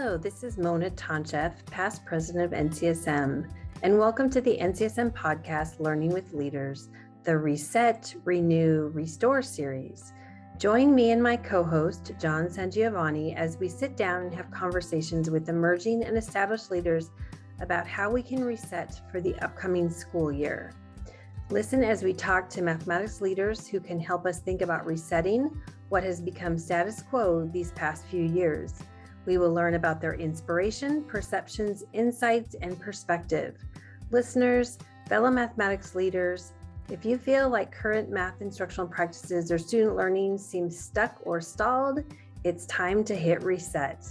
Hello, this is Mona Toncheff, past president of NCSM, and welcome to the NCSM podcast, Learning with Leaders, the Reset, Renew, Restore series. Join me and my co host, John Sangiovanni, as we sit down and have conversations with emerging and established leaders about how we can reset for the upcoming school year. Listen as we talk to mathematics leaders who can help us think about resetting what has become status quo these past few years. We will learn about their inspiration, perceptions, insights, and perspective. Listeners, fellow mathematics leaders, if you feel like current math instructional practices or student learning seems stuck or stalled, it's time to hit reset.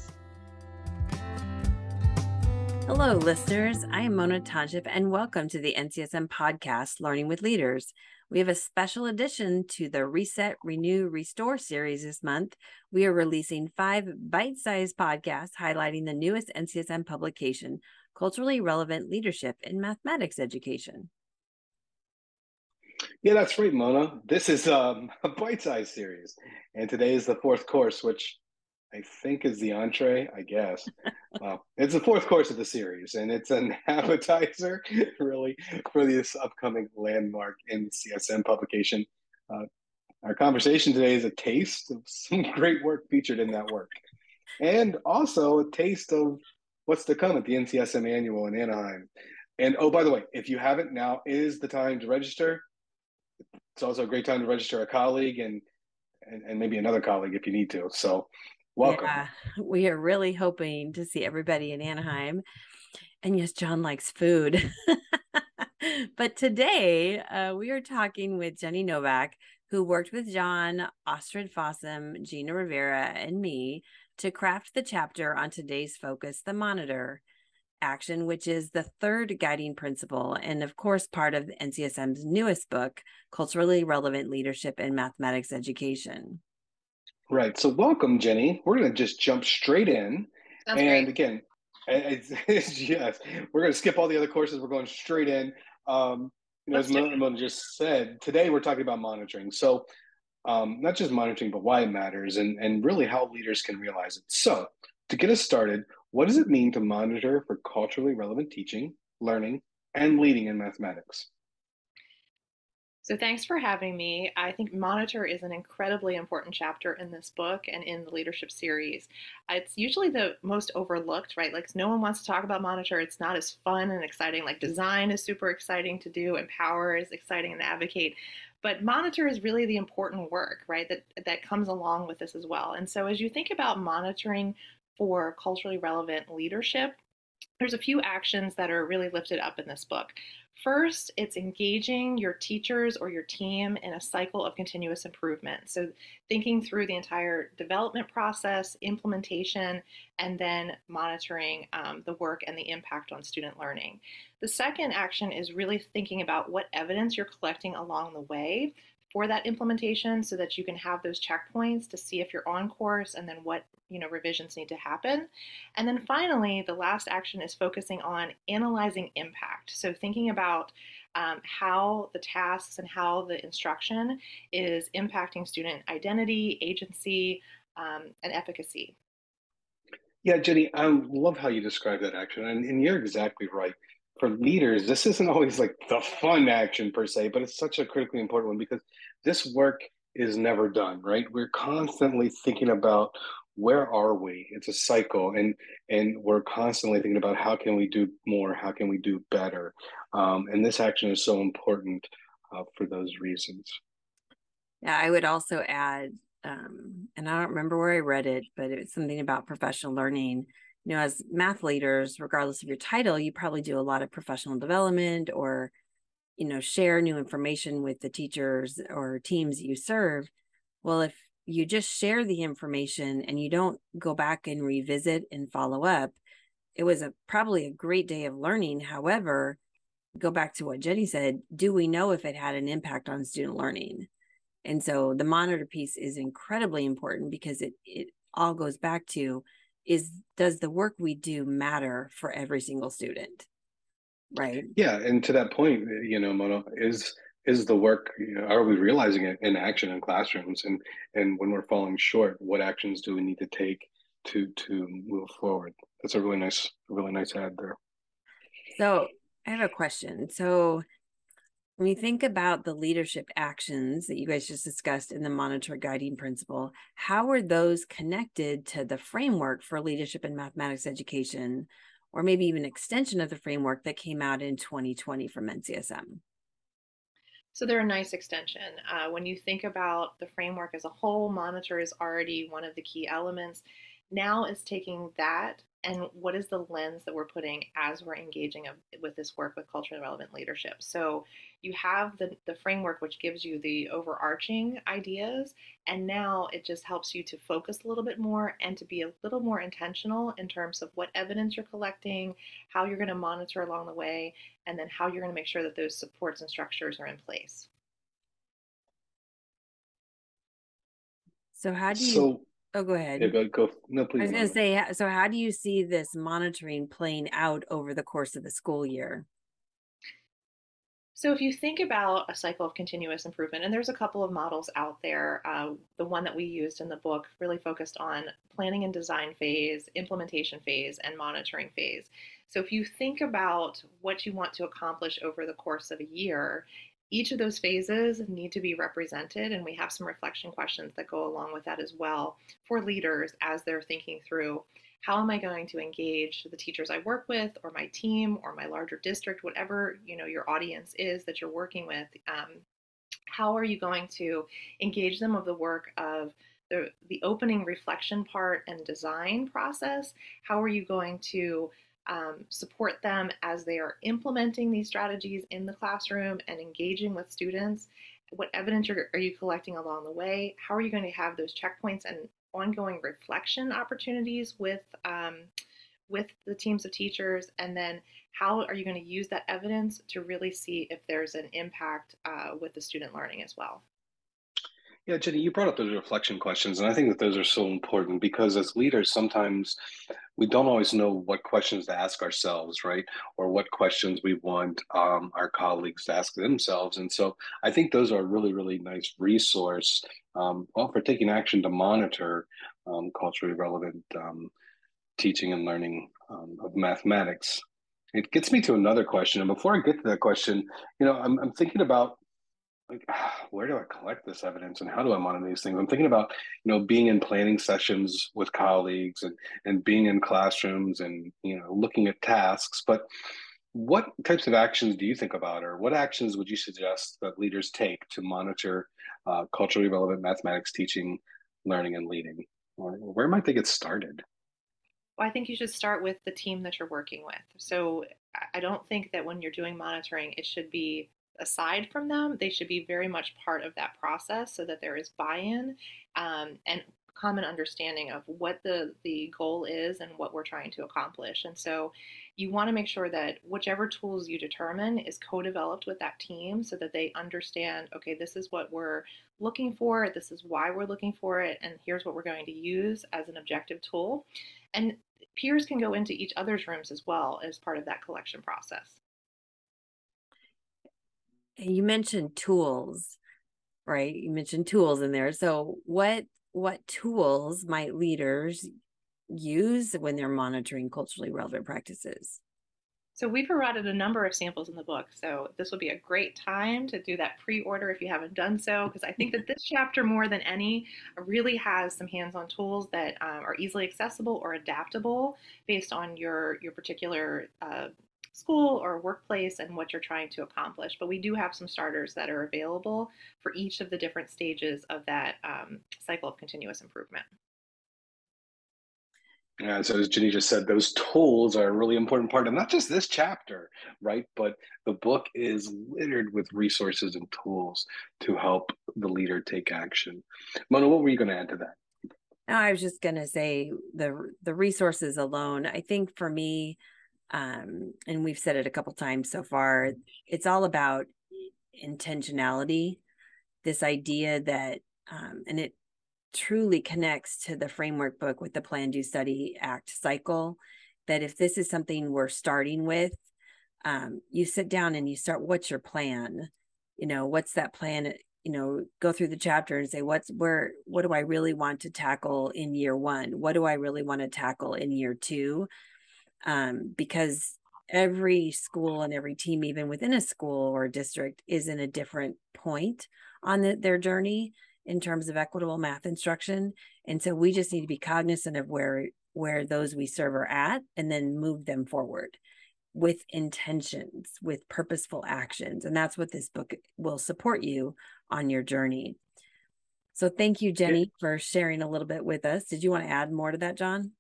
Hello, listeners. I am Mona Toncheff, and welcome to the NCSM podcast, Learning with Leaders. We have a special addition to the Reset, Renew, Restore series this month. We are releasing five bite sized podcasts highlighting the newest NCSM publication, Culturally Relevant Leadership in Mathematics Education. Yeah, that's right, Mona. This is um, a bite sized series. And today is the fourth course, which I think is the entree, I guess. well, it's the fourth course of the series, and it's an appetizer, really, for this upcoming landmark NCSM publication. Uh, our conversation today is a taste of some great work featured in that work, and also a taste of what's to come at the NCSM annual in Anaheim. And oh, by the way, if you haven't, now is the time to register. It's also a great time to register a colleague and and, and maybe another colleague if you need to. So Welcome. Yeah, we are really hoping to see everybody in Anaheim. And yes, John likes food. but today uh, we are talking with Jenny Novak, who worked with John, Astrid Fossum, Gina Rivera, and me to craft the chapter on today's focus, the monitor action, which is the third guiding principle, and of course, part of NCSM's newest book, Culturally Relevant Leadership in Mathematics Education. Right. So, welcome, Jenny. We're going to just jump straight in. Sounds and great. again, it's, it's, yes, we're going to skip all the other courses. We're going straight in. Um, you know, as Mona just said, today we're talking about monitoring. So, um, not just monitoring, but why it matters and, and really how leaders can realize it. So, to get us started, what does it mean to monitor for culturally relevant teaching, learning, and leading in mathematics? So, thanks for having me. I think Monitor is an incredibly important chapter in this book and in the leadership series. It's usually the most overlooked, right? Like, no one wants to talk about Monitor. It's not as fun and exciting. Like, design is super exciting to do, Empower is exciting and advocate. But Monitor is really the important work, right? That, that comes along with this as well. And so, as you think about monitoring for culturally relevant leadership, there's a few actions that are really lifted up in this book. First, it's engaging your teachers or your team in a cycle of continuous improvement. So, thinking through the entire development process, implementation, and then monitoring um, the work and the impact on student learning. The second action is really thinking about what evidence you're collecting along the way for that implementation so that you can have those checkpoints to see if you're on course and then what you know revisions need to happen. And then finally the last action is focusing on analyzing impact. So thinking about um, how the tasks and how the instruction is impacting student identity agency um, and efficacy. Yeah jenny i love how you describe that action and, and you're exactly right for leaders, this isn't always like the fun action per se, but it's such a critically important one because this work is never done, right? We're constantly thinking about where are we? It's a cycle, and and we're constantly thinking about how can we do more, how can we do better, um, and this action is so important uh, for those reasons. Yeah, I would also add, um, and I don't remember where I read it, but it's something about professional learning you know, as math leaders, regardless of your title, you probably do a lot of professional development or, you know, share new information with the teachers or teams you serve. Well, if you just share the information and you don't go back and revisit and follow up, it was a probably a great day of learning. However, go back to what Jenny said, do we know if it had an impact on student learning? And so the monitor piece is incredibly important because it it all goes back to is does the work we do matter for every single student right yeah and to that point you know Mona is is the work you know, are we realizing it in action in classrooms and and when we're falling short what actions do we need to take to to move forward. That's a really nice, really nice ad there. So I have a question. So when you think about the leadership actions that you guys just discussed in the monitor guiding principle, how are those connected to the framework for leadership in mathematics education, or maybe even extension of the framework that came out in 2020 from NCSM? So they're a nice extension. Uh, when you think about the framework as a whole, monitor is already one of the key elements. Now it's taking that and what is the lens that we're putting as we're engaging with this work with culturally relevant leadership so you have the, the framework which gives you the overarching ideas and now it just helps you to focus a little bit more and to be a little more intentional in terms of what evidence you're collecting how you're going to monitor along the way and then how you're going to make sure that those supports and structures are in place so how do you so Oh, go ahead. Yeah, go, go. No, please. I was going to say, so how do you see this monitoring playing out over the course of the school year? So, if you think about a cycle of continuous improvement, and there's a couple of models out there, uh, the one that we used in the book really focused on planning and design phase, implementation phase, and monitoring phase. So, if you think about what you want to accomplish over the course of a year, each of those phases need to be represented, and we have some reflection questions that go along with that as well for leaders as they're thinking through how am I going to engage the teachers I work with, or my team, or my larger district, whatever you know your audience is that you're working with. Um, how are you going to engage them of the work of the, the opening reflection part and design process? How are you going to um, support them as they are implementing these strategies in the classroom and engaging with students. What evidence are, are you collecting along the way? How are you going to have those checkpoints and ongoing reflection opportunities with um, with the teams of teachers? And then how are you going to use that evidence to really see if there's an impact uh, with the student learning as well? Yeah, Jenny, you brought up those reflection questions, and I think that those are so important because as leaders, sometimes we don't always know what questions to ask ourselves, right? Or what questions we want um, our colleagues to ask themselves. And so I think those are a really, really nice resource, um, well, for taking action to monitor um, culturally relevant um, teaching and learning um, of mathematics. It gets me to another question. And before I get to that question, you know, I'm, I'm thinking about like where do i collect this evidence and how do i monitor these things? I'm thinking about you know being in planning sessions with colleagues and and being in classrooms and you know looking at tasks. But what types of actions do you think about or what actions would you suggest that leaders take to monitor uh, culturally relevant mathematics teaching learning and leading? Or where might they get started? Well, I think you should start with the team that you're working with. So I don't think that when you're doing monitoring, it should be aside from them, they should be very much part of that process so that there is buy-in um, and common understanding of what the the goal is and what we're trying to accomplish. And so you want to make sure that whichever tools you determine is co-developed with that team so that they understand, okay, this is what we're looking for, this is why we're looking for it, and here's what we're going to use as an objective tool. And peers can go into each other's rooms as well as part of that collection process you mentioned tools right? You mentioned tools in there. So what what tools might leaders use when they're monitoring culturally relevant practices? So we provided a number of samples in the book. So this would be a great time to do that pre-order if you haven't done so because i think that this chapter more than any really has some hands-on tools that um, are easily accessible or adaptable based on your your particular uh, school or workplace and what you're trying to accomplish. But we do have some starters that are available for each of the different stages of that um, cycle of continuous improvement. Yeah, so as Jenny just said, those tools are a really important part of not just this chapter, right? But the book is littered with resources and tools to help the leader take action. Mona, what were you going to add to that? No, I was just going to say the the resources alone. I think for me, um, and we've said it a couple times so far it's all about intentionality. This idea that um, and it truly connects to the framework book with the plan do study act cycle that if this is something we're starting with um, you sit down and you start what's your plan? You know what's that plan? You know go through the chapter and say what's where what do i really want to tackle in year one? What do i really want to tackle in year two um, because every school and every team even within a school or district is in a different point on the, their journey in terms of equitable math instruction. And so we just need to be cognizant of where where those we serve are at and then move them forward with intentions with purposeful actions. And that's what this book will support you on your journey. So thank you jenny for sharing a little bit with us. Did you want to add more to that john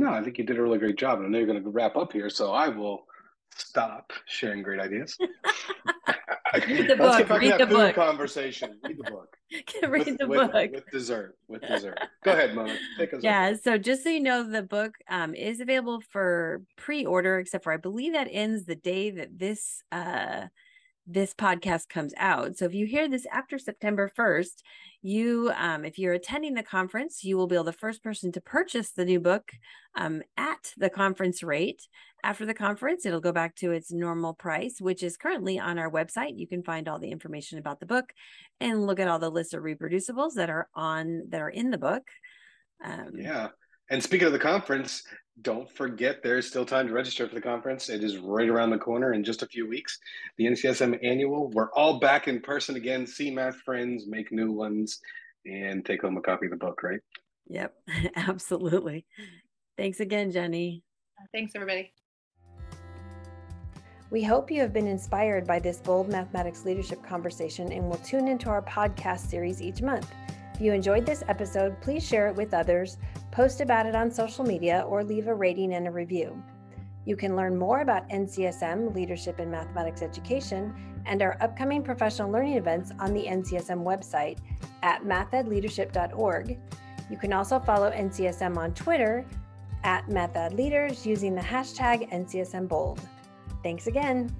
no i think you did a really great job and i know you're going to wrap up here so i will stop sharing great ideas Read the book. Read the book. Conversation. Read the book. Read with, the with, book with dessert. With dessert. Go ahead, Mona. Take us. Yeah. So just so you know, the book um, is available for pre-order, except for I believe that ends the day that this uh, this podcast comes out. So if you hear this after September 1st, you, um, if you're attending the conference, you will be the first person to purchase the new book um, at the conference rate. After the conference, it'll go back to its normal price, which is currently on our website. You can find all the information about the book and look at all the list of reproducibles that are on that are in the book. Um, yeah. And speaking of the conference, don't forget there is still time to register for the conference. It is right around the corner in just a few weeks. The NCSM annual. We're all back in person again. See math friends, make new ones, and take home a copy of the book, right? Yep, absolutely. Thanks again, Jenny. Thanks, everybody. We hope you have been inspired by this bold mathematics leadership conversation and will tune into our podcast series each month. If you enjoyed this episode, please share it with others, post about it on social media, or leave a rating and a review. You can learn more about NCSM, Leadership in Mathematics Education, and our upcoming professional learning events on the NCSM website at mathedleadership.org. You can also follow NCSM on Twitter at mathedleaders using the hashtag NCSMBold. Thanks again.